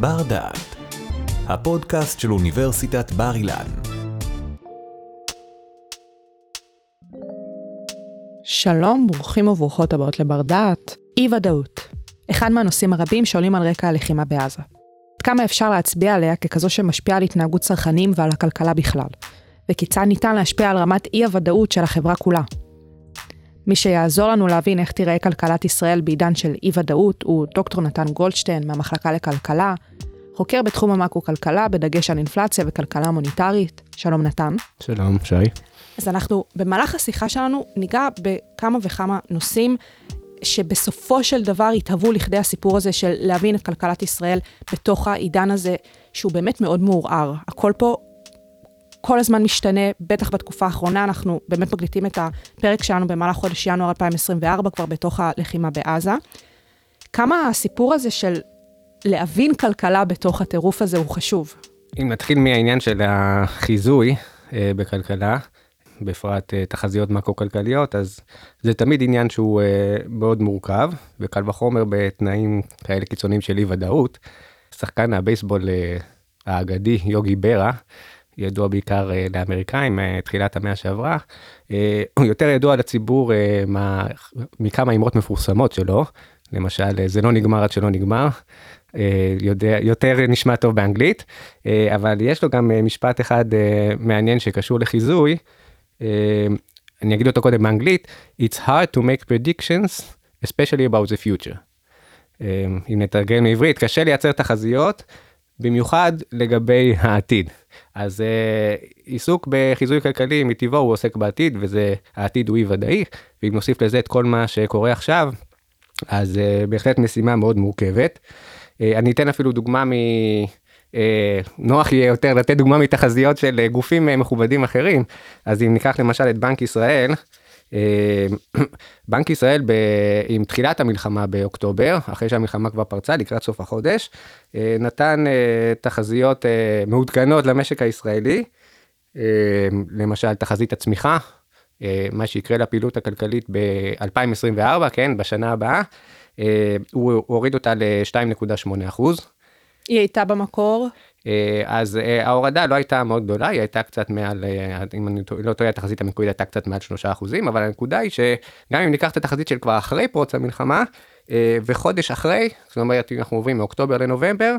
בר דעת, הפודקאסט של אוניברסיטת בר אילן. שלום, ברוכים וברוכות הבאות לבר דעת. אי ודאות, אחד מהנושאים הרבים שעולים על רקע הלחימה בעזה. עד כמה אפשר להצביע עליה ככזו שמשפיעה על התנהגות צרכנים ועל הכלכלה בכלל, וכיצד ניתן להשפיע על רמת אי הוודאות של החברה כולה. מי שיעזור לנו להבין איך תיראה כלכלת ישראל בעידן של אי ודאות הוא דוקטור נתן גולדשטיין מהמחלקה לכלכלה, חוקר בתחום המקרו-כלכלה בדגש על אינפלציה וכלכלה מוניטרית. שלום נתן. שלום, שי. אז אנחנו במהלך השיחה שלנו ניגע בכמה וכמה נושאים שבסופו של דבר יתהוו לכדי הסיפור הזה של להבין את כלכלת ישראל בתוך העידן הזה, שהוא באמת מאוד מעורער. הכל פה כל הזמן משתנה, בטח בתקופה האחרונה, אנחנו באמת מקליטים את הפרק שלנו במהלך חודש ינואר 2024, כבר בתוך הלחימה בעזה. כמה הסיפור הזה של להבין כלכלה בתוך הטירוף הזה הוא חשוב. אם נתחיל מהעניין של החיזוי אה, בכלכלה, בפרט אה, תחזיות מקרו-כלכליות, אז זה תמיד עניין שהוא אה, מאוד מורכב, וקל וחומר בתנאים כאלה קיצוניים של אי ודאות. שחקן הבייסבול אה, האגדי, יוגי ברה, ידוע בעיקר uh, לאמריקאים uh, תחילת המאה שעברה, uh, הוא יותר ידוע לציבור מה, מכמה אמרות מפורסמות שלו, למשל זה לא נגמר עד שלא נגמר, יודע, יותר נשמע טוב באנגלית, אבל יש לו גם משפט אחד מעניין שקשור לחיזוי, אני אגיד אותו קודם באנגלית, It's hard to make predictions, especially about the future. אם נתרגם מעברית, קשה לייצר תחזיות, במיוחד לגבי העתיד. אז uh, עיסוק בחיזוי כלכלי מטבעו הוא עוסק בעתיד וזה העתיד הוא אי ודאי ואם נוסיף לזה את כל מה שקורה עכשיו אז uh, בהחלט משימה מאוד מורכבת. Uh, אני אתן אפילו דוגמה מ... נוח יהיה יותר לתת דוגמה מתחזיות של גופים מכובדים אחרים אז אם ניקח למשל את בנק ישראל. אה, בנק ישראל ב... עם תחילת המלחמה באוקטובר, אחרי שהמלחמה כבר פרצה לקראת סוף החודש, אה, נתן אה, תחזיות מעודכנות למשק הישראלי, למשל תחזית הצמיחה, מה שיקרה לפעילות הכלכלית ב-2024, כן, בשנה הבאה, הוא הוריד אותה ל-2.8 אחוז. היא הייתה במקור? אה, אז אה, ההורדה לא הייתה מאוד גדולה, היא הייתה קצת מעל, אה, אם אני לא טועה, התחזית המקורית הייתה קצת מעל 3 אחוזים, אבל הנקודה היא שגם אם ניקח את התחזית של כבר אחרי פרוץ המלחמה, וחודש אחרי, זאת אומרת, אם אנחנו עוברים מאוקטובר לנובמבר,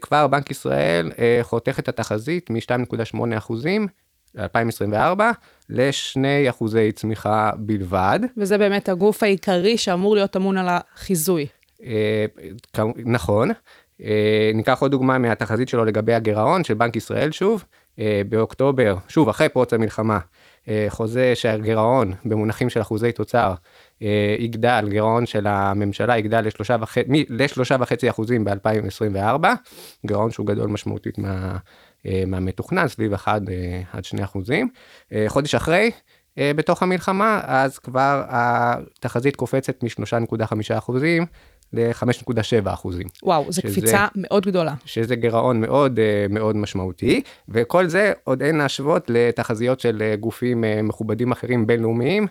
כבר בנק ישראל חותך את התחזית מ-2.8 אחוזים 2024 לשני אחוזי צמיחה בלבד. וזה באמת הגוף העיקרי שאמור להיות אמון על החיזוי. נכון, ניקח עוד דוגמה מהתחזית שלו לגבי הגירעון של בנק ישראל שוב, אה, באוקטובר, שוב אחרי פרוץ המלחמה, אה, חוזה שהגירעון במונחים של אחוזי תוצר יגדל, גירעון של הממשלה יגדל לשלושה וחצי אחוזים ב-2024, גירעון שהוא גדול משמעותית מה, מהמתוכנן, סביב 1 עד 2 אחוזים. חודש אחרי, בתוך המלחמה, אז כבר התחזית קופצת מ-3.5 אחוזים ל-5.7 אחוזים. וואו, זו קפיצה מאוד גדולה. שזה גירעון מאוד אה, מאוד משמעותי, וכל זה עוד אין להשוות לתחזיות של אה, גופים אה, מכובדים אחרים בינלאומיים,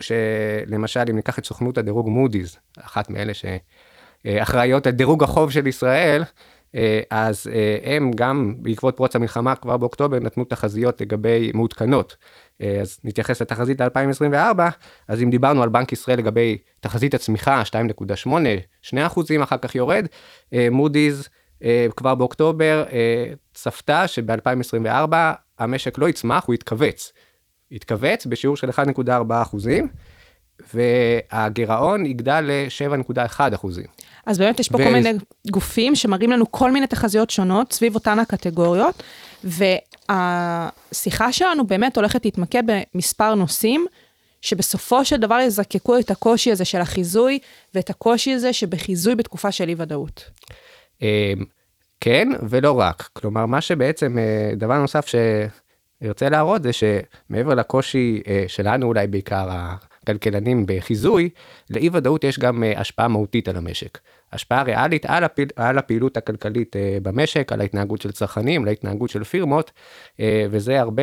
שלמשל אם ניקח את סוכנות הדירוג מודי'ס, אחת מאלה שאחראיות על דירוג החוב של ישראל, אז הם גם בעקבות פרוץ המלחמה כבר באוקטובר נתנו תחזיות לגבי מעודכנות אז נתייחס לתחזית ל-2024, אז אם דיברנו על בנק ישראל לגבי תחזית הצמיחה 2.8, 2 אחוזים אחר כך יורד, אה, מודי'ס אה, כבר באוקטובר צפתה שב-2024 המשק לא יצמח, הוא יתכווץ. יתכווץ בשיעור של 1.4 אחוזים. והגירעון יגדל ל-7.1 אחוזים. אז באמת יש פה ו... כל מיני גופים שמראים לנו כל מיני תחזיות שונות סביב אותן הקטגוריות, והשיחה שלנו באמת הולכת להתמקד במספר נושאים, שבסופו של דבר יזקקו את הקושי הזה של החיזוי, ואת הקושי הזה שבחיזוי בתקופה של אי ודאות. אמ, כן, ולא רק. כלומר, מה שבעצם, אה, דבר נוסף שארצה להראות זה שמעבר לקושי אה, שלנו אולי בעיקר, הכלכלנים בחיזוי, לאי ודאות יש גם אה, השפעה מהותית על המשק. השפעה ריאלית על, הפעיל, על הפעילות הכלכלית אה, במשק, על ההתנהגות של צרכנים, על ההתנהגות של פירמות, אה, וזה הרבה,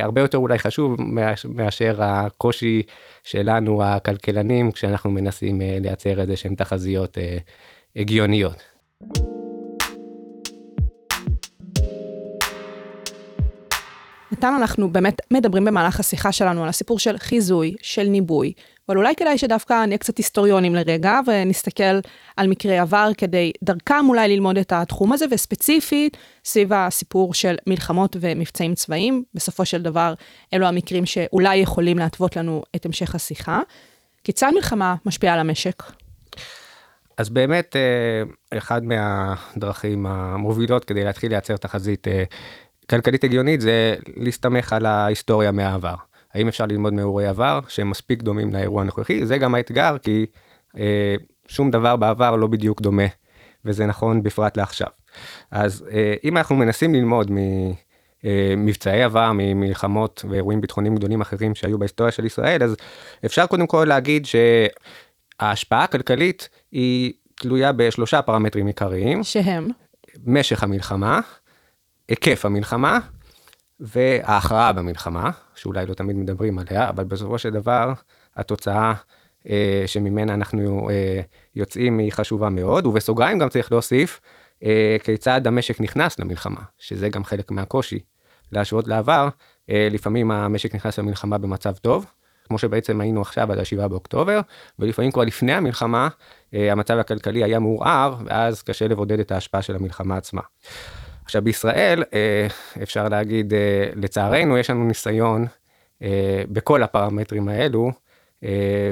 הרבה יותר אולי חשוב מאשר הקושי שלנו הכלכלנים כשאנחנו מנסים לייצר איזה שהן תחזיות הגיוניות. מתן אנחנו באמת מדברים במהלך השיחה שלנו על הסיפור של חיזוי, של ניבוי, אבל אולי כדאי שדווקא נהיה קצת היסטוריונים לרגע ונסתכל על מקרי עבר כדי דרכם אולי ללמוד את התחום הזה, וספציפית סביב הסיפור של מלחמות ומבצעים צבאיים, בסופו של דבר אלו המקרים שאולי יכולים להתוות לנו את המשך השיחה. כיצד מלחמה משפיעה על המשק? אז באמת אה, אחד מהדרכים המובילות כדי להתחיל לייצר תחזית אה, כלכלית הגיונית זה להסתמך על ההיסטוריה מהעבר. האם אפשר ללמוד מאירועי עבר שהם מספיק דומים לאירוע הנוכחי? זה גם האתגר כי אה, שום דבר בעבר לא בדיוק דומה וזה נכון בפרט לעכשיו. אז אה, אם אנחנו מנסים ללמוד ממבצעי אה, עבר, ממלחמות ואירועים ביטחוניים גדולים אחרים שהיו בהיסטוריה של ישראל, אז אפשר קודם כל להגיד שההשפעה הכלכלית היא תלויה בשלושה פרמטרים עיקריים. שהם? משך המלחמה, היקף המלחמה וההכרעה במלחמה, שאולי לא תמיד מדברים עליה, אבל בסופו של דבר התוצאה אה, שממנה אנחנו אה, יוצאים היא חשובה מאוד, ובסוגריים גם צריך להוסיף אה, כיצד המשק נכנס למלחמה, שזה גם חלק מהקושי להשוות לעבר, אה, לפעמים המשק נכנס למלחמה במצב טוב, כמו שבעצם היינו עכשיו עד ה-7 באוקטובר, ולפעמים כבר לפני המלחמה אה, המצב הכלכלי היה מעורער, ואז קשה לבודד את ההשפעה של המלחמה עצמה. עכשיו בישראל אה, אפשר להגיד אה, לצערנו יש לנו ניסיון אה, בכל הפרמטרים האלו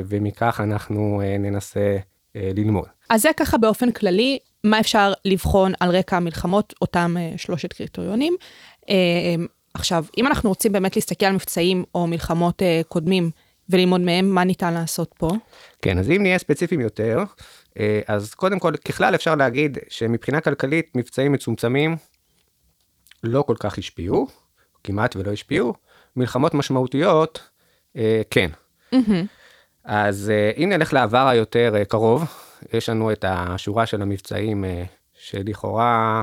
ומכך אנחנו ננסה ללמוד. אז זה ככה באופן כללי מה אפשר לבחון על רקע המלחמות אותם שלושת קריטריונים. עכשיו אם אנחנו רוצים באמת להסתכל על מבצעים או מלחמות קודמים וללמוד מהם מה ניתן לעשות פה. כן אז אם נהיה ספציפיים יותר אז קודם כל ככלל אפשר להגיד שמבחינה כלכלית מבצעים מצומצמים לא כל כך השפיעו, כמעט ולא השפיעו, מלחמות משמעותיות, אה, כן. Mm-hmm. אז אה, אם נלך לעבר היותר אה, קרוב, יש לנו את השורה של המבצעים אה, שלכאורה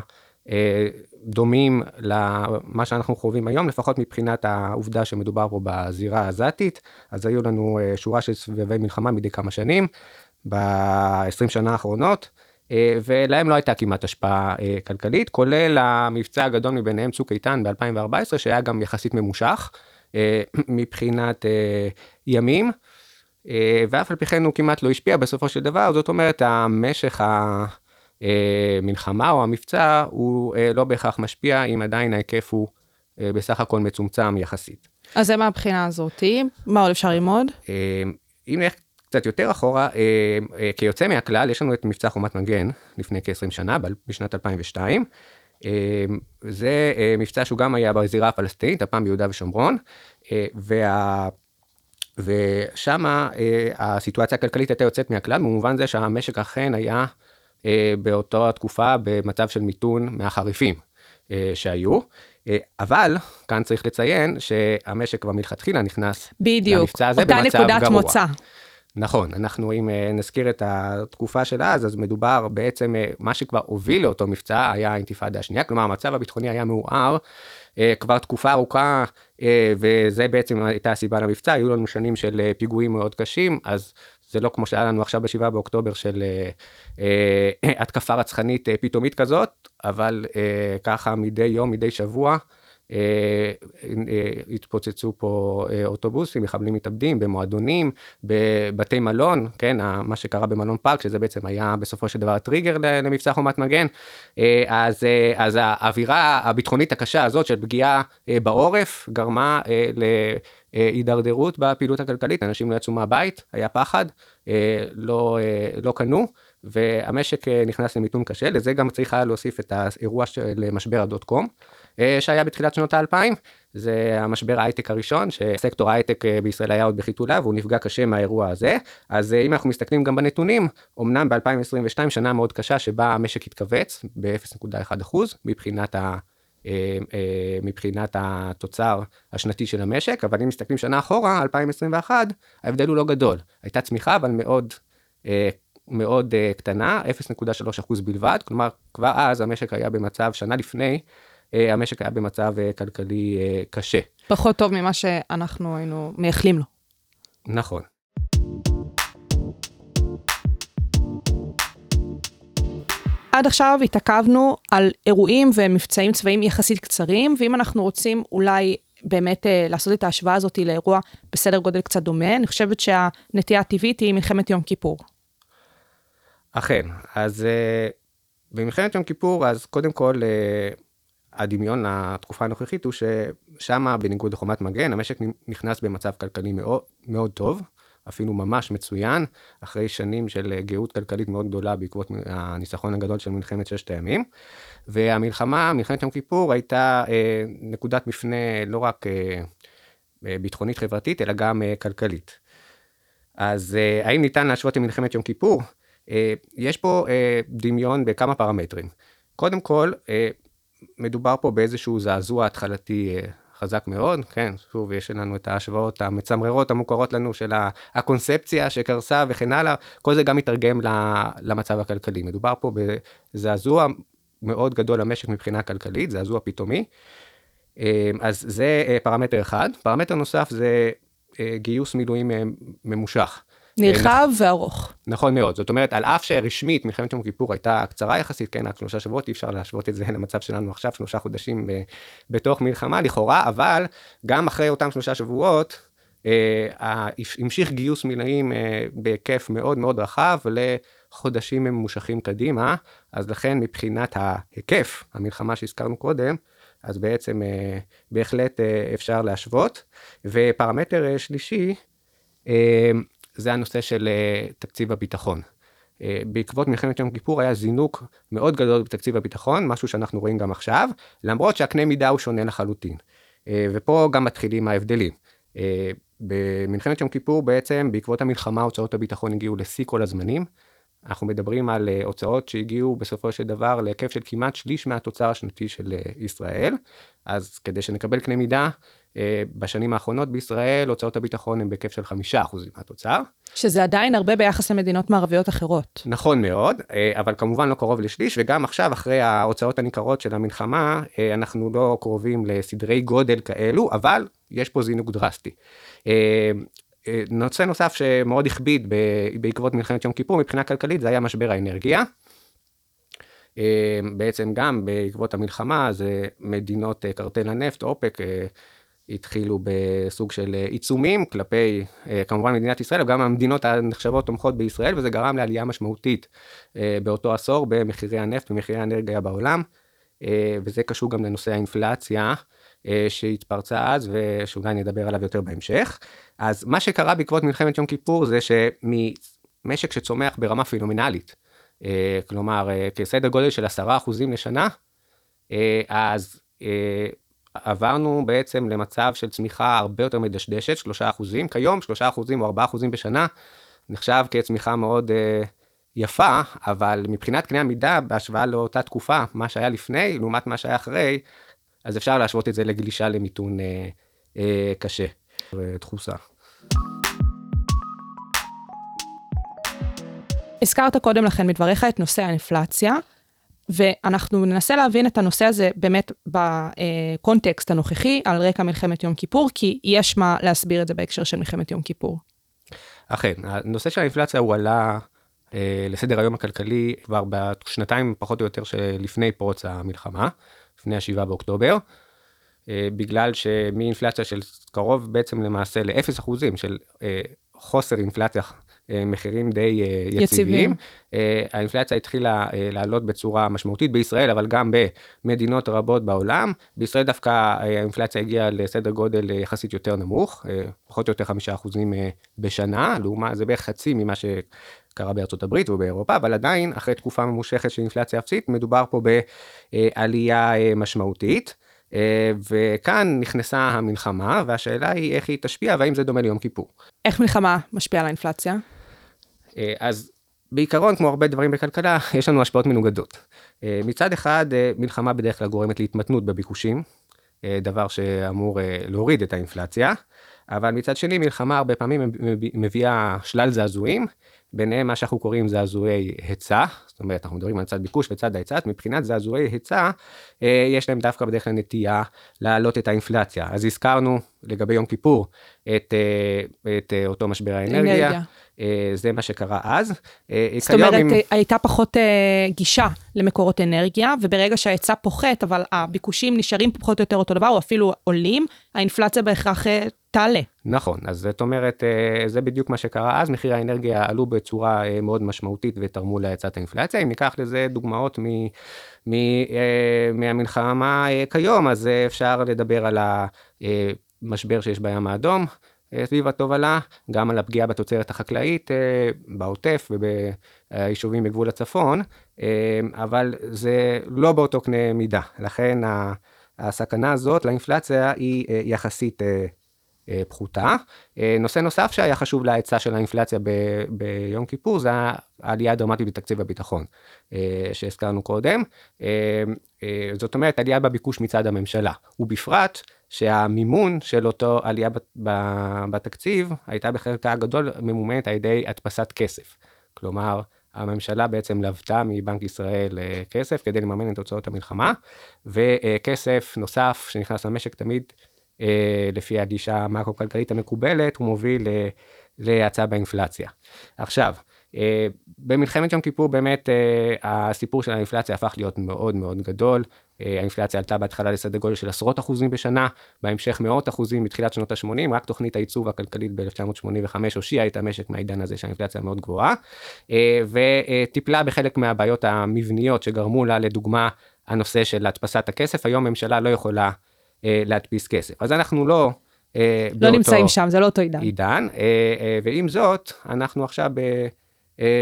אה, דומים למה שאנחנו חווים היום, לפחות מבחינת העובדה שמדובר פה בזירה העזתית, אז היו לנו אה, שורה של סבבי מלחמה מדי כמה שנים, ב-20 שנה האחרונות. אה, ולהם לא הייתה כמעט השפעה אה, כלכלית, כולל המבצע הגדול מביניהם צוק איתן ב-2014, שהיה גם יחסית ממושך אה, מבחינת ימים, ואף על פי כן הוא כמעט לא השפיע בסופו של דבר, זאת אומרת, המשך המלחמה או המבצע הוא לא בהכרח משפיע, אם עדיין ההיקף הוא בסך הכל מצומצם יחסית. אז זה מהבחינה הזאתי, מה עוד אפשר ללמוד? אם נלך קצת יותר אחורה, אה, אה, כיוצא מהכלל, יש לנו את מבצע חומת מגן לפני כ-20 שנה, בשנת 2002. אה, זה מבצע שהוא גם היה בזירה הפלסטינית, הפעם ביהודה ושומרון, וה... ושם הסיטואציה הכלכלית הייתה יוצאת מהכלל, במובן זה שהמשק אכן היה באותה תקופה במצב של מיתון מהחריפים שהיו. אבל כאן צריך לציין שהמשק כבר מלכתחילה נכנס בדיוק, למבצע הזה במצב גרוע. בדיוק, אותה נקודת מוצא. נכון, אנחנו אם אה, נזכיר את התקופה של אז, אז מדובר בעצם, אה, מה שכבר הוביל לאותו מבצע היה האינתיפאדה השנייה, כלומר המצב הביטחוני היה מעורער אה, כבר תקופה ארוכה, וזה בעצם הייתה הסיבה למבצע, היו לנו שנים של פיגועים מאוד קשים, אז זה לא כמו שהיה לנו עכשיו ב-7 באוקטובר של התקפה רצחנית פתאומית כזאת, אבל ככה מדי יום, מדי שבוע. אה, אה, התפוצצו פה אה, אוטובוסים, מחבלים מתאבדים במועדונים, בבתי מלון, כן, מה שקרה במלון פארק, שזה בעצם היה בסופו של דבר טריגר למבצע חומת מגן, אז, אז האווירה הביטחונית הקשה הזאת של פגיעה בעורף גרמה להידרדרות בפעילות הכלכלית, אנשים לא יצאו מהבית, היה פחד, לא, לא קנו. והמשק נכנס למיתון קשה, לזה גם צריך היה להוסיף את האירוע של משבר הדוט קום, שהיה בתחילת שנות האלפיים, זה המשבר ההייטק הראשון, שסקטור ההייטק אה, בישראל היה עוד בחיתוליו, והוא נפגע קשה מהאירוע הזה. אז אה, אם אנחנו מסתכלים גם בנתונים, אמנם ב-2022 שנה מאוד קשה שבה המשק התכווץ ב-0.1% מבחינת ה... מבחינת התוצר השנתי של המשק, אבל אם מסתכלים שנה אחורה, 2021, ההבדל הוא לא גדול. הייתה צמיחה, אבל מאוד, מאוד קטנה, 0.3% בלבד, כלומר, כבר אז המשק היה במצב, שנה לפני, אה, המשק היה במצב אה, כלכלי אה, קשה. פחות טוב ממה שאנחנו היינו מייחלים לו. נכון. עד עכשיו התעכבנו על אירועים ומבצעים צבאיים יחסית קצרים, ואם אנחנו רוצים אולי באמת אה, לעשות את ההשוואה הזאת לאירוע בסדר גודל קצת דומה. אני חושבת שהנטייה הטבעית היא מלחמת יום כיפור. אכן, אז אה, במלחמת יום כיפור, אז קודם כל, אה, הדמיון לתקופה הנוכחית הוא ששם, בניגוד לחומת מגן, המשק נכנס במצב כלכלי מאוד, מאוד טוב, אפילו ממש מצוין, אחרי שנים של גאות כלכלית מאוד גדולה בעקבות הניצחון הגדול של מלחמת ששת הימים. והמלחמה, מלחמת יום כיפור, הייתה אה, נקודת מפנה לא רק אה, ביטחונית חברתית, אלא גם אה, כלכלית. אז אה, האם ניתן להשוות עם מלחמת יום כיפור? אה, יש פה אה, דמיון בכמה פרמטרים. קודם כל, אה, מדובר פה באיזשהו זעזוע התחלתי חזק מאוד, כן, שוב, יש לנו את ההשוואות המצמררות המוכרות לנו של הקונספציה שקרסה וכן הלאה, כל זה גם מתרגם למצב הכלכלי. מדובר פה בזעזוע מאוד גדול למשק מבחינה כלכלית, זעזוע פתאומי. אז זה פרמטר אחד. פרמטר נוסף זה גיוס מילואים ממושך. נרחב וארוך. נכון מאוד, זאת אומרת, על אף שרשמית מלחמת יום כיפור הייתה קצרה יחסית, כן, רק שלושה שבועות, אי אפשר להשוות את זה למצב שלנו עכשיו, שלושה חודשים ב, בתוך מלחמה לכאורה, אבל גם אחרי אותם שלושה שבועות, אה, המשיך גיוס מילואים אה, בהיקף מאוד מאוד רחב לחודשים ממושכים קדימה, אז לכן מבחינת ההיקף, המלחמה שהזכרנו קודם, אז בעצם אה, בהחלט אה, אפשר להשוות. ופרמטר אה, שלישי, אה, זה הנושא של uh, תקציב הביטחון. Uh, בעקבות מלחמת יום כיפור היה זינוק מאוד גדול בתקציב הביטחון, משהו שאנחנו רואים גם עכשיו, למרות שהקנה מידה הוא שונה לחלוטין. Uh, ופה גם מתחילים ההבדלים. במלחמת יום כיפור בעצם, בעקבות המלחמה, הוצאות הביטחון הגיעו לשיא כל הזמנים. אנחנו מדברים על הוצאות שהגיעו בסופו של דבר להיקף של כמעט שליש מהתוצר השנתי של ישראל. אז כדי שנקבל קנה מידה, אה, בשנים האחרונות בישראל הוצאות הביטחון הן בהיקף של חמישה אחוזים מהתוצר. שזה עדיין הרבה ביחס למדינות מערביות אחרות. נכון מאוד, אה, אבל כמובן לא קרוב לשליש, וגם עכשיו, אחרי ההוצאות הניכרות של המלחמה, אה, אנחנו לא קרובים לסדרי גודל כאלו, אבל יש פה זינוק דרסטי. נושא נוסף שמאוד הכביד בעקבות מלחמת יום כיפור מבחינה כלכלית, זה היה משבר האנרגיה. בעצם גם בעקבות המלחמה, זה מדינות קרטל הנפט, אופק, התחילו בסוג של אה, עיצומים כלפי אה, כמובן מדינת ישראל, וגם המדינות הנחשבות תומכות בישראל, וזה גרם לעלייה משמעותית אה, באותו עשור במחירי הנפט ומחירי האנרגיה בעולם, וזה קשור גם לנושא האינפלציה. שהתפרצה אז ושאולי נדבר עליו יותר בהמשך. אז מה שקרה בעקבות מלחמת יום כיפור זה שממשק שצומח ברמה פינומנלית, כלומר כסדר גודל של עשרה אחוזים לשנה, אז עברנו בעצם למצב של צמיחה הרבה יותר מדשדשת, 3%. כיום 3% או 4% בשנה נחשב כצמיחה מאוד uh, יפה, אבל מבחינת קנה המידה, בהשוואה לאותה תקופה, מה שהיה לפני, לעומת מה שהיה אחרי, אז אפשר להשוות את זה לגלישה למיתון uh, uh, קשה, דחוסה. הזכרת קודם לכן מדבריך את נושא האינפלציה. ואנחנו ננסה להבין את הנושא הזה באמת בקונטקסט הנוכחי, על רקע מלחמת יום כיפור, כי יש מה להסביר את זה בהקשר של מלחמת יום כיפור. אכן, הנושא של האינפלציה הוא עלה אה, לסדר היום הכלכלי כבר בשנתיים פחות או יותר שלפני פרוץ המלחמה, לפני ה-7 באוקטובר, אה, בגלל שמאינפלציה של קרוב בעצם למעשה ל-0 אחוזים של אה, חוסר אינפלציה מחירים די אה, יציבים. אה, האינפלציה התחילה לעלות בצורה משמעותית בישראל, אבל גם במדינות רבות בעולם. בישראל דווקא האינפלציה הגיעה לסדר גודל יחסית יותר נמוך, פחות או יותר חמישה אחוזים בשנה, לעומת זה בערך חצי ממה שקרה בארצות הברית ובאירופה, אבל עדיין, אחרי תקופה ממושכת של אינפלציה אפסית, מדובר פה בעלייה משמעותית. וכאן נכנסה המלחמה, והשאלה היא איך היא תשפיע והאם זה דומה ליום כיפור. איך מלחמה משפיעה על האינפלציה? אה, אז בעיקרון, כמו הרבה דברים בכלכלה, יש לנו השפעות מנוגדות. אה, מצד אחד, אה, מלחמה בדרך כלל גורמת להתמתנות בביקושים, דבר שאמור להוריד את האינפלציה, אבל מצד שני, מלחמה הרבה פעמים מביאה שלל זעזועים, ביניהם מה שאנחנו קוראים זעזועי היצע, זאת אומרת, אנחנו מדברים על צד ביקוש וצד ההיצע, מבחינת זעזועי היצע, יש להם דווקא בדרך כלל נטייה להעלות את האינפלציה. אז הזכרנו לגבי יום כיפור את, את אותו משבר האנרגיה. אנרגיה. זה מה שקרה אז. זאת אומרת, עם... הייתה פחות גישה למקורות אנרגיה, וברגע שההיצע פוחת, אבל הביקושים נשארים פחות או יותר אותו דבר, או אפילו עולים, האינפלציה בהכרח תעלה. נכון, אז זאת אומרת, זה בדיוק מה שקרה אז, מחירי האנרגיה עלו בצורה מאוד משמעותית ותרמו להאצת האינפלציה. אם ניקח לזה דוגמאות מ, מ, מהמלחמה כיום, אז אפשר לדבר על המשבר שיש בים האדום. סביב התובלה, גם על הפגיעה בתוצרת החקלאית בעוטף וביישובים בגבול הצפון, אבל זה לא באותו קנה מידה. לכן הסכנה הזאת לאינפלציה היא יחסית פחותה. נושא נוסף שהיה חשוב להיצע של האינפלציה ב- ביום כיפור זה העלייה הדרמטית בתקציב הביטחון שהזכרנו קודם. זאת אומרת עלייה בביקוש מצד הממשלה, ובפרט שהמימון של אותו עלייה בתקציב הייתה בחלקה הגדול ממומנת על ידי הדפסת כסף. כלומר, הממשלה בעצם לוותה מבנק ישראל כסף כדי לממן את הוצאות המלחמה, וכסף נוסף שנכנס למשק תמיד, לפי הגישה המאקרו-כלכלית המקובלת, הוא מוביל להאצה באינפלציה. עכשיו, במלחמת יום כיפור באמת הסיפור של האינפלציה הפך להיות מאוד מאוד גדול. האינפלציה עלתה בהתחלה לסדר גודל של עשרות אחוזים בשנה, בהמשך מאות אחוזים מתחילת שנות ה-80, רק תוכנית הייצוב הכלכלית ב-1985 הושיעה את המשק מהעידן הזה שהאינפלציה מאוד גבוהה, וטיפלה בחלק מהבעיות המבניות שגרמו לה, לדוגמה, הנושא של הדפסת הכסף, היום ממשלה לא יכולה להדפיס כסף. אז אנחנו לא... לא נמצאים שם, זה לא אותו עידן. עידן, ועם זאת, אנחנו עכשיו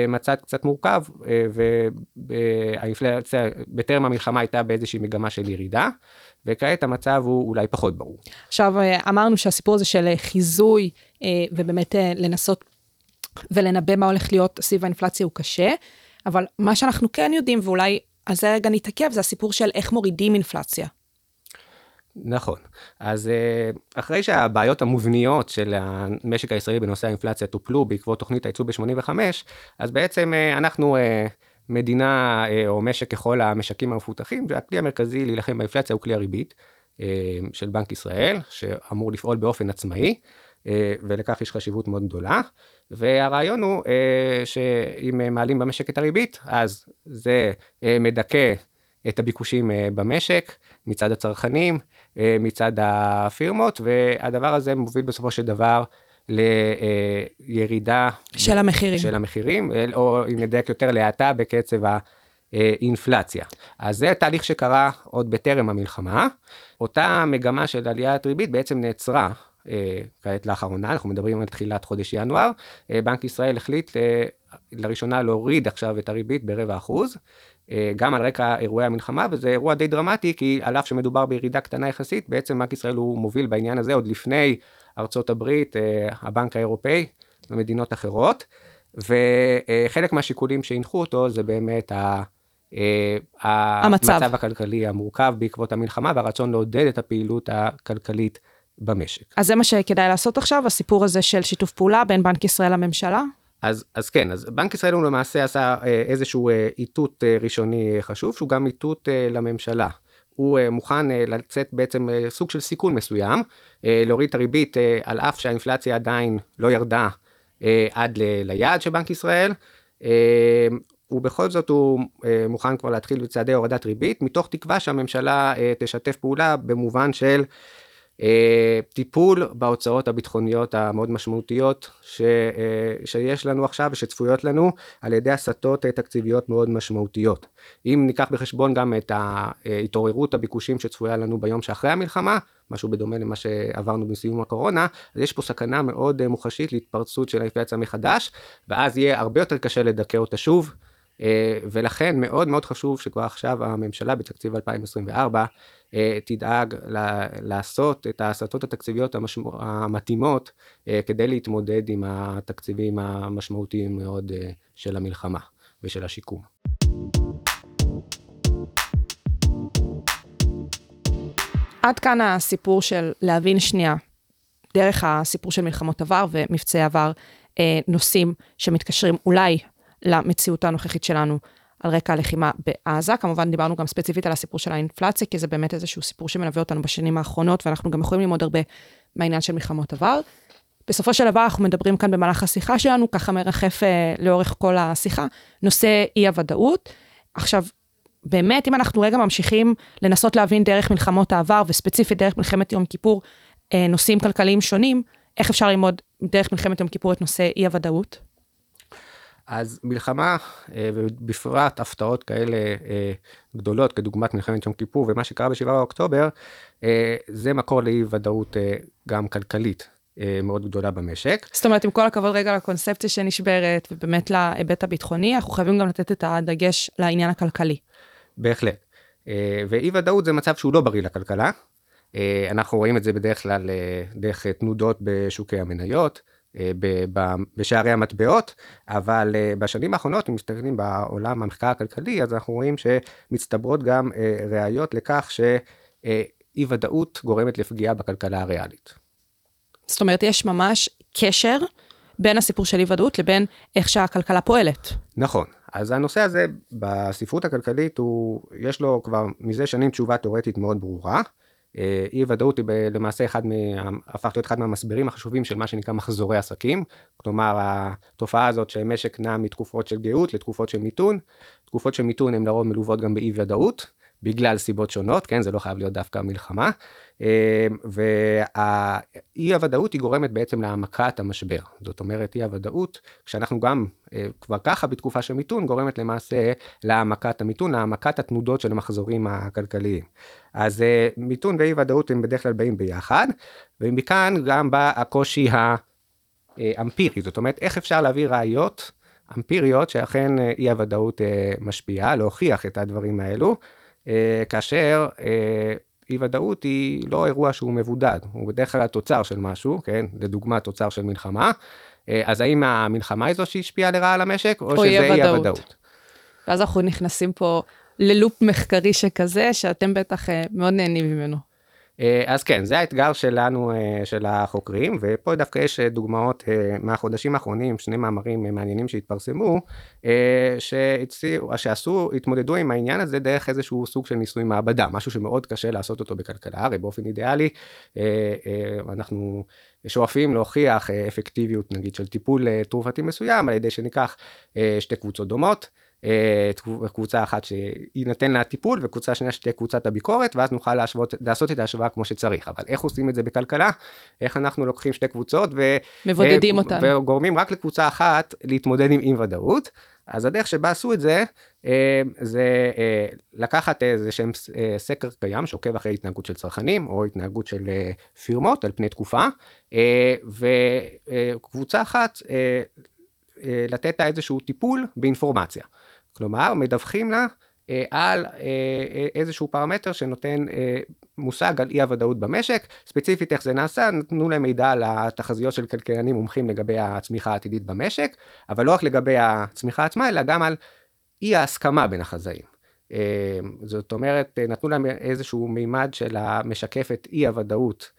מצד קצת מורכב, והאינפלציה בטרם המלחמה הייתה באיזושהי מגמה של ירידה, וכעת המצב הוא אולי פחות ברור. עכשיו, אמרנו שהסיפור הזה של חיזוי, ובאמת לנסות ולנבא מה הולך להיות סביב האינפלציה הוא קשה, אבל מה שאנחנו כן יודעים, ואולי על זה רגע נתעכב, זה הסיפור של איך מורידים אינפלציה. נכון. אז אחרי שהבעיות המובניות של המשק הישראלי בנושא האינפלציה טופלו בעקבות תוכנית הייצוא ב-85, אז בעצם אנחנו מדינה או משק ככל המשקים המפותחים, והכלי המרכזי להילחם באינפלציה הוא כלי הריבית של בנק ישראל, שאמור לפעול באופן עצמאי, ולכך יש חשיבות מאוד גדולה. והרעיון הוא שאם מעלים במשק את הריבית, אז זה מדכא את הביקושים במשק מצד הצרכנים, מצד הפירמות, והדבר הזה מוביל בסופו של דבר לירידה של המחירים, של המחירים, או אם נדייק יותר, להאטה בקצב האינפלציה. אז זה תהליך שקרה עוד בטרם המלחמה. אותה מגמה של עליית ריבית בעצם נעצרה כעת לאחרונה, אנחנו מדברים על תחילת חודש ינואר, בנק ישראל החליט לראשונה להוריד עכשיו את הריבית ברבע אחוז, גם על רקע אירועי המלחמה, וזה אירוע די דרמטי, כי על אף שמדובר בירידה קטנה יחסית, בעצם בנק ישראל הוא מוביל בעניין הזה עוד לפני ארצות הברית, הבנק האירופאי ומדינות אחרות, וחלק מהשיקולים שהנחו אותו זה באמת ה... המצב. המצב הכלכלי המורכב בעקבות המלחמה והרצון לעודד את הפעילות הכלכלית במשק. אז זה מה שכדאי לעשות עכשיו, הסיפור הזה של שיתוף פעולה בין בנק ישראל לממשלה? אז, אז כן, אז בנק ישראל הוא למעשה עשה איזשהו איתות ראשוני חשוב, שהוא גם איתות לממשלה. הוא מוכן לצאת בעצם סוג של סיכון מסוים, להוריד את הריבית על אף שהאינפלציה עדיין לא ירדה עד ליעד של בנק ישראל, ובכל זאת הוא מוכן כבר להתחיל בצעדי הורדת ריבית, מתוך תקווה שהממשלה תשתף פעולה במובן של טיפול בהוצאות הביטחוניות המאוד משמעותיות ש, שיש לנו עכשיו ושצפויות לנו על ידי הסטות תקציביות מאוד משמעותיות. אם ניקח בחשבון גם את התעוררות הביקושים שצפויה לנו ביום שאחרי המלחמה, משהו בדומה למה שעברנו בסיום הקורונה, אז יש פה סכנה מאוד מוחשית להתפרצות של האינפלציה מחדש, ואז יהיה הרבה יותר קשה לדכא אותה שוב. ולכן מאוד מאוד חשוב שכבר עכשיו הממשלה בתקציב 2024 תדאג לעשות את ההסטות התקציביות המתאימות כדי להתמודד עם התקציבים המשמעותיים מאוד של המלחמה ושל השיקום. עד כאן הסיפור של להבין שנייה, דרך הסיפור של מלחמות עבר ומבצעי עבר, נושאים שמתקשרים אולי למציאות הנוכחית שלנו על רקע הלחימה בעזה. כמובן דיברנו גם ספציפית על הסיפור של האינפלציה, כי זה באמת איזשהו סיפור שמלווה אותנו בשנים האחרונות, ואנחנו גם יכולים ללמוד הרבה מהעניין של מלחמות עבר. בסופו של דבר אנחנו מדברים כאן במהלך השיחה שלנו, ככה מרחף אה, לאורך כל השיחה, נושא אי-הוודאות. עכשיו, באמת, אם אנחנו רגע ממשיכים לנסות להבין דרך מלחמות העבר, וספציפית דרך מלחמת יום כיפור, אה, נושאים כלכליים שונים, איך אפשר ללמוד דרך מלחמת יום כיפור את נושא אי-הוודאות? אז מלחמה, אה, ובפרט הפתעות כאלה אה, גדולות, כדוגמת מלחמת יום כיפור ומה שקרה ב-7 באוקטובר, אה, זה מקור לאי ודאות גם כלכלית מאוד גדולה במשק. זאת אומרת, עם כל הכבוד רגע לקונספציה שנשברת, ובאמת להיבט הביטחוני, אנחנו חייבים גם לתת את הדגש לעניין הכלכלי. בהחלט. ואי ודאות זה מצב שהוא לא בריא לכלכלה. אנחנו רואים את זה בדרך כלל דרך תנודות בשוקי המניות. אה, בשערי המטבעות, אבל אה, בשנים האחרונות, אם מסתכלים בעולם המחקר הכלכלי, אז אנחנו רואים שמצטברות גם אה, ראיות לכך שאי ודאות גורמת לפגיעה בכלכלה הריאלית. זאת אומרת, יש ממש קשר בין הסיפור של אי ודאות לבין איך שהכלכלה פועלת. נכון. אז הנושא הזה בספרות הכלכלית, הוא, יש לו כבר מזה שנים תשובה תאורטית מאוד ברורה. אה, אי ודאות היא למעשה אחד מה... הפך להיות אחד מהמסבירים החשובים של מה שנקרא מחזורי עסקים, כלומר התופעה הזאת שמשק נע מתקופות של גאות לתקופות של מיתון, תקופות של מיתון הן לרוב מלוות גם באי ודאות, בגלל סיבות שונות, כן, זה לא חייב להיות דווקא מלחמה, והאי הוודאות היא גורמת בעצם להעמקת המשבר. זאת אומרת, אי הוודאות, כשאנחנו גם אה, כבר ככה בתקופה של מיתון, גורמת למעשה להעמקת המיתון, להעמקת התנודות של המחזורים הכלכליים. אז אה, מיתון ואי ודאות הם בדרך כלל באים ביחד, ומכאן גם בא הקושי האמפירי, זאת אומרת, איך אפשר להביא ראיות אמפיריות שאכן אי הוודאות משפיעה, להוכיח את הדברים האלו. אה, כאשר אה, אי ודאות היא לא אירוע שהוא מבודד, הוא בדרך כלל התוצר של משהו, כן? לדוגמה תוצר של מלחמה. אה, אז האם המלחמה היא זו שהשפיעה לרעה על המשק, או, או שזה אי הוודאות? ואז אנחנו נכנסים פה ללופ מחקרי שכזה, שאתם בטח מאוד נהנים ממנו. אה, אז כן, זה האתגר שלנו, אה, של החוקרים, ופה דווקא יש אה, דוגמאות מהחודשים האחרונים, שני מאמרים מעניינים שהתפרסמו, שהציעו, שעשו, התמודדו עם העניין הזה דרך איזשהו סוג של ניסוי מעבדה, משהו שמאוד קשה לעשות אותו בכלכלה, הרי באופן אידיאלי, אנחנו שואפים להוכיח אפקטיביות נגיד של טיפול תרופתי מסוים על ידי שניקח שתי קבוצות דומות. אה, קבוצה אחת שיינתן לה טיפול וקבוצה שנייה שתהיה קבוצת הביקורת ואז נוכל להשוות, לעשות את ההשוואה כמו שצריך אבל איך עושים את זה בכלכלה איך אנחנו לוקחים שתי קבוצות ו... מבודדים. אותן וגורמים רק לקבוצה אחת להתמודד עם אי ודאות אז הדרך שבה עשו את זה אה, זה אה, לקחת איזה שהם סקר קיים שעוקב אחרי התנהגות של צרכנים או התנהגות של פירמות על פני תקופה וקבוצה אחת לתת לה איזשהו טיפול באינפורמציה. כלומר, מדווחים לה אה, על אה, אה, איזשהו פרמטר שנותן מושג על אי הוודאות במשק, ספציפית איך זה נעשה, נתנו להם מידע על התחזיות של כלכלנים מומחים לגבי הצמיחה העתידית במשק, אבל לא רק לגבי הצמיחה עצמה, אלא גם על אי ההסכמה בין החזאים. זאת אומרת, נתנו להם איזשהו מימד של המשקף את אי הוודאות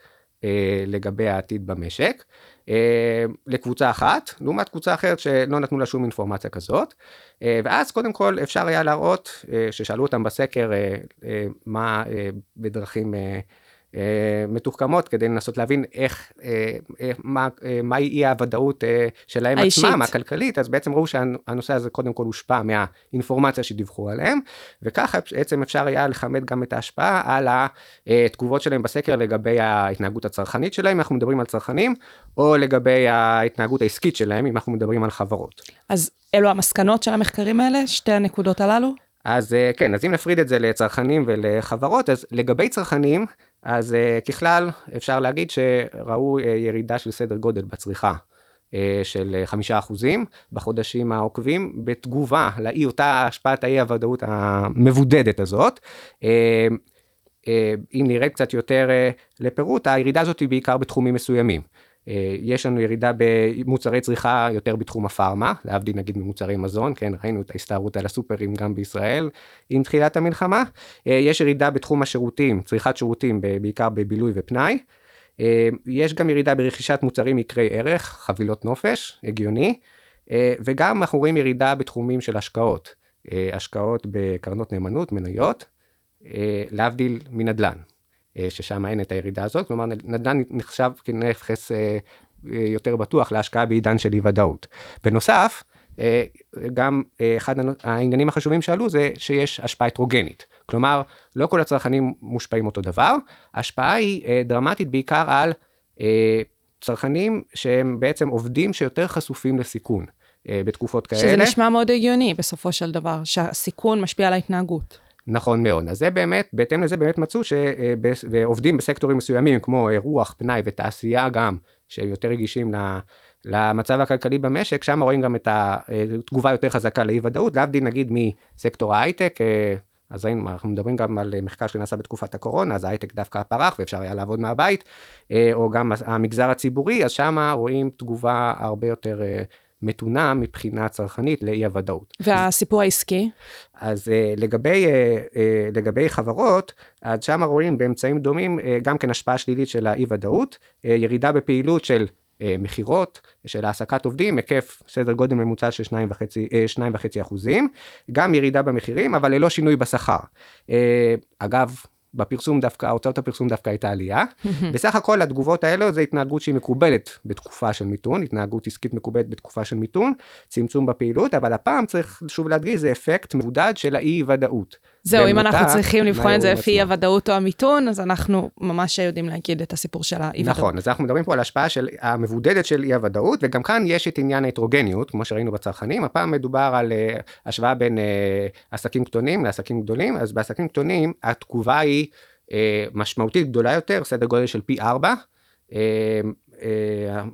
לגבי העתיד במשק. אה, לקבוצה אחת, לעומת קבוצה אחרת שלא נתנו לה שום אינפורמציה כזאת. אה, ואז קודם כל אפשר היה להראות, אה, ששאלו אותם בסקר מה בדרכים מתוחכמות כדי לנסות להבין איך, אה, אה, מה, מהי אי הוודאות שלהם האישית. עצמם, הכלכלית, אז בעצם ראו שהנושא הזה קודם כל הושפע מהאינפורמציה שדיווחו עליהם, וככה בעצם אפשר היה לכמת גם את ההשפעה על התגובות שלהם בסקר לגבי ההתנהגות הצרכנית שלהם, אם אנחנו מדברים על צרכנים, או לגבי ההתנהגות העסקית שלהם, אם אנחנו מדברים על חברות. אז אלו המסקנות של המחקרים האלה, שתי הנקודות הללו? אז כן, אז אם נפריד את זה לצרכנים ולחברות, אז לגבי צרכנים, אז uh, ככלל אפשר להגיד שראו uh, ירידה של סדר גודל בצריכה uh, של חמישה אחוזים בחודשים העוקבים בתגובה לאי אותה השפעת האי הוודאות המבודדת הזאת. Uh, uh, אם נראה קצת יותר uh, לפירוט הירידה הזאת היא בעיקר בתחומים מסוימים. אה, יש לנו ירידה במוצרי צריכה יותר בתחום הפארמה, להבדיל נגיד ממוצרי מזון, כן, ראינו את ההסתערות על הסופרים גם בישראל עם תחילת המלחמה. אה, יש ירידה בתחום השירותים, צריכת שירותים בעיקר בבילוי ופנאי. אה, יש גם ירידה ברכישת מוצרים יקרי ערך, חבילות נופש, הגיוני. וגם אנחנו רואים ירידה בתחומים של השקעות, השקעות בקרנות נאמנות, מניות, להבדיל מנדל"ן. אה, ששם אין את הירידה הזאת, כלומר נדל"ן נחשב כנכס אה, יותר בטוח להשקעה בעידן של אי ודאות. בנוסף, גם אחד העניינים החשובים שעלו זה שיש השפעה הטרוגנית. כלומר, לא כל הצרכנים מושפעים אותו דבר, ההשפעה היא דרמטית בעיקר על צרכנים שהם בעצם עובדים שיותר חשופים לסיכון. בתקופות כאלה. שזה נשמע מאוד הגיוני בסופו של דבר, שהסיכון משפיע על ההתנהגות. נכון מאוד. אז זה באמת, בהתאם לזה באמת מצאו שעובדים בסקטורים מסוימים, כמו רוח, פנאי ותעשייה גם, שיותר רגישים למצב הכלכלי במשק, שם רואים גם את התגובה יותר חזקה לאי ודאות, להבדיל נגיד מסקטור ההייטק, אז אנחנו מדברים גם על מחקר שנעשה בתקופת הקורונה, אז ההייטק דווקא פרח ואפשר היה לעבוד מהבית, או גם המגזר הציבורי, אז שם רואים תגובה הרבה יותר מתונה מבחינה צרכנית לאי הוודאות. והסיפור העסקי? אז לגבי, לגבי חברות, אז שם רואים באמצעים דומים גם כן השפעה שלילית של האי ודאות, ירידה בפעילות של מכירות, של העסקת עובדים, היקף סדר גודל ממוצע של 2.5 אחוזים, גם ירידה במחירים, אבל ללא שינוי בשכר. אגב, בפרסום דווקא, הוצאות הפרסום דווקא הייתה עלייה. בסך הכל התגובות האלו זה התנהגות שהיא מקובלת בתקופה של מיתון, התנהגות עסקית מקובלת בתקופה של מיתון, צמצום בפעילות, אבל הפעם צריך שוב להדגיש, זה אפקט מבודד של האי ודאות. זהו, אם אנחנו צריכים לבחון את זה לפי הוודאות או המיתון, אז אנחנו ממש יודעים להגיד את הסיפור של האי ודאות. נכון, אז אנחנו מדברים פה על השפעה של המבודדת של אי הוודאות, וגם כאן יש את עניין ההטרוגניות, כמו שראינו בצרכנים, הפעם מדובר על uh, השוואה בין uh, עסקים קטנים לעסקים גדולים, אז בעסקים קטנים התגובה היא uh, משמעותית גדולה יותר, סדר גודל של פי ארבע. Uh, uh,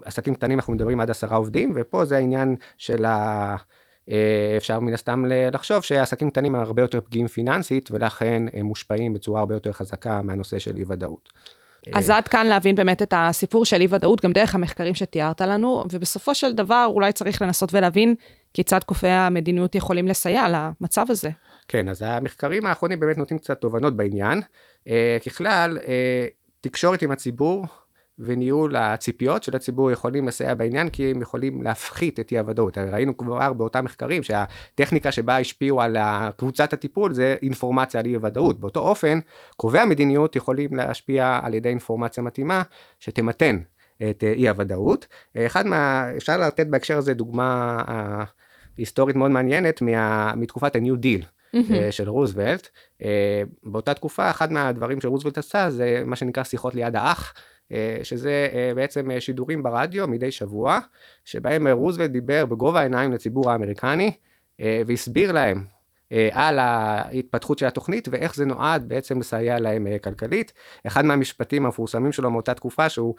עסקים קטנים אנחנו מדברים עד עשרה עובדים, ופה זה העניין של ה... אפשר מן הסתם לחשוב שעסקים קטנים הרבה יותר פגיעים פיננסית ולכן הם מושפעים בצורה הרבה יותר חזקה מהנושא של אי ודאות. אז עד כאן להבין באמת את הסיפור של אי ודאות גם דרך המחקרים שתיארת לנו ובסופו של דבר אולי צריך לנסות ולהבין כיצד קופי המדיניות יכולים לסייע למצב הזה. כן אז המחקרים האחרונים באמת נותנים קצת תובנות בעניין. ככלל תקשורת עם הציבור וניהול הציפיות של הציבור יכולים לסייע בעניין, כי הם יכולים להפחית את אי הוודאות. ראינו כבר באותם מחקרים שהטכניקה שבה השפיעו על קבוצת הטיפול זה אינפורמציה על אי הוודאות. באותו אופן, קובעי המדיניות יכולים להשפיע על ידי אינפורמציה מתאימה שתמתן את אי הוודאות. אחד מה... אפשר לתת בהקשר הזה דוגמה היסטורית מאוד מעניינת מה... מתקופת ה-New Deal. של רוזוולט. באותה תקופה, אחד מהדברים שרוזוולט עשה זה מה שנקרא שיחות ליד האח. שזה בעצם שידורים ברדיו מדי שבוע, שבהם רוזוולט דיבר בגובה העיניים לציבור האמריקני, והסביר להם על ההתפתחות של התוכנית ואיך זה נועד בעצם לסייע להם כלכלית. אחד מהמשפטים המפורסמים שלו מאותה תקופה שהוא,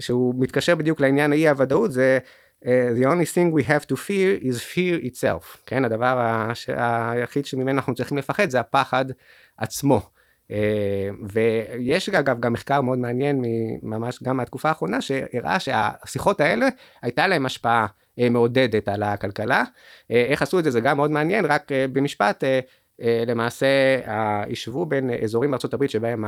שהוא מתקשר בדיוק לעניין האי הוודאות זה The only thing we have to fear is fear itself, כן, הדבר היחיד שממנו אנחנו צריכים לפחד זה הפחד עצמו. ויש אגב גם מחקר מאוד מעניין ממש גם מהתקופה האחרונה שהראה שהשיחות האלה הייתה להם השפעה מעודדת על הכלכלה. איך עשו את זה זה גם מאוד מעניין רק במשפט למעשה הישבו בין אזורים בארה"ב שבהם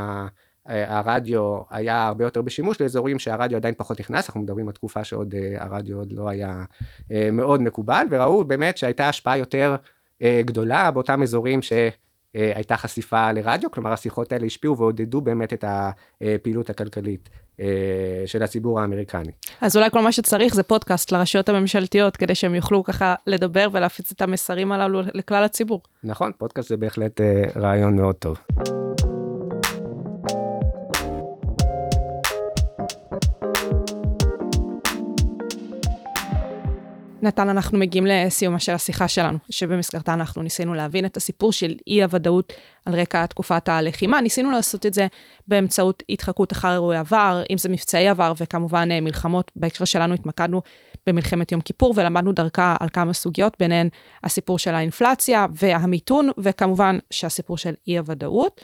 הרדיו היה הרבה יותר בשימוש לאזורים שהרדיו עדיין פחות נכנס אנחנו מדברים על תקופה שעוד הרדיו עוד לא היה מאוד מקובל וראו באמת שהייתה השפעה יותר גדולה באותם אזורים ש... הייתה חשיפה לרדיו, כלומר השיחות האלה השפיעו ועודדו באמת את הפעילות הכלכלית של הציבור האמריקני. אז אולי כל מה שצריך זה פודקאסט לרשויות הממשלתיות, כדי שהם יוכלו ככה לדבר ולהפיץ את המסרים הללו לכלל הציבור. נכון, פודקאסט זה בהחלט רעיון מאוד טוב. נתן, אנחנו מגיעים לסיומה של השיחה שלנו, שבמסגרתה אנחנו ניסינו להבין את הסיפור של אי הוודאות על רקע תקופת הלחימה. ניסינו לעשות את זה באמצעות התחקות אחר אירועי עבר, אם זה מבצעי עבר וכמובן מלחמות. בהקשר שלנו התמקדנו במלחמת יום כיפור ולמדנו דרכה על כמה סוגיות, ביניהן הסיפור של האינפלציה והמיתון, וכמובן שהסיפור של אי הוודאות.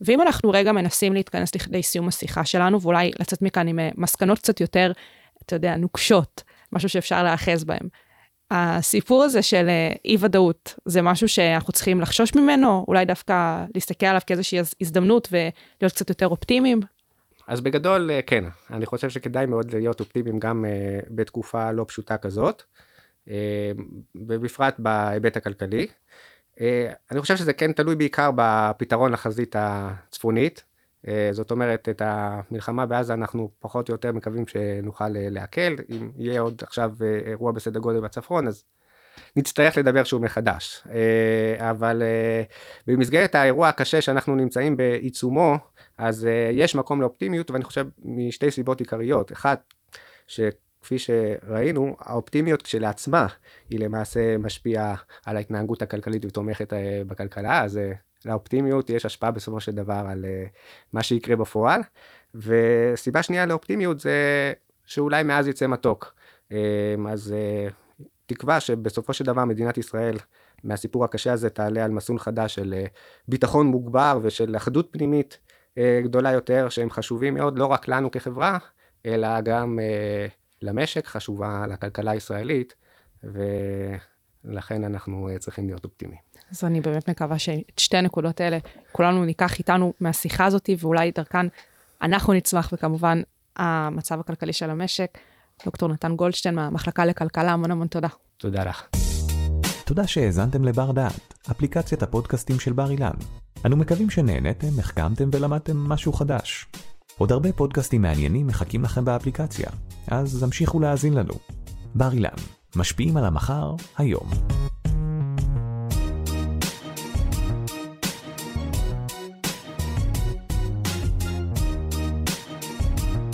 ואם אנחנו רגע מנסים להתכנס לכדי סיום השיחה שלנו, ואולי לצאת מכאן עם מסקנות קצת יותר, אתה יודע, נוקשות. משהו שאפשר להאחז בהם. הסיפור הזה של אי ודאות, זה משהו שאנחנו צריכים לחשוש ממנו, אולי דווקא להסתכל עליו כאיזושהי הזדמנות ולהיות קצת יותר אופטימיים? אז בגדול, כן, אני חושב שכדאי מאוד להיות אופטימיים גם uh, בתקופה לא פשוטה כזאת, ובפרט בהיבט הכלכלי. אני חושב שזה כן תלוי בעיקר בפתרון לחזית הצפונית, אה, זאת אומרת, את המלחמה בעזה אנחנו פחות או יותר מקווים שנוכל להקל. אם יהיה עוד עכשיו אירוע בסדר גודל בצפון, אז נצטרך לדבר שוב מחדש. אבל במסגרת האירוע הקשה שאנחנו נמצאים בעיצומו, אז יש מקום לאופטימיות, ואני חושב משתי סיבות עיקריות. אחת, שכפי שראינו, האופטימיות כשלעצמה היא למעשה משפיעה על ההתנהגות הכלכלית ותומכת בכלכלה, אז לאופטימיות יש השפעה בסופו של דבר על מה שיקרה בפועל. וסיבה שנייה לאופטימיות זה שאולי מעז יצא מתוק. אז תקווה שבסופו של דבר מדינת ישראל מהסיפור הקשה הזה תעלה על מסלול חדש של ביטחון מוגבר ושל אחדות פנימית גדולה יותר שהם חשובים מאוד לא רק לנו כחברה אלא גם למשק חשובה לכלכלה הישראלית ולכן אנחנו צריכים להיות אופטימיים. אז אני באמת מקווה שאת שתי הנקודות האלה כולנו ניקח איתנו מהשיחה הזאת ואולי דרכן אנחנו נצמח וכמובן המצב הכלכלי של המשק. דוקטור נתן גולדשטיין מהמחלקה לכלכלה, המון המון תודה. תודה לך. תודה שהאזנתם לבר דעת, אפליקציית הפודקאסטים של בר אילן. אנו מקווים שנהנתם, החכמתם ולמדתם משהו חדש. עוד הרבה פודקאסטים מעניינים מחכים לכם באפליקציה, אז המשיכו להאזין לנו. בר אילן, משפיעים על המחר, היום.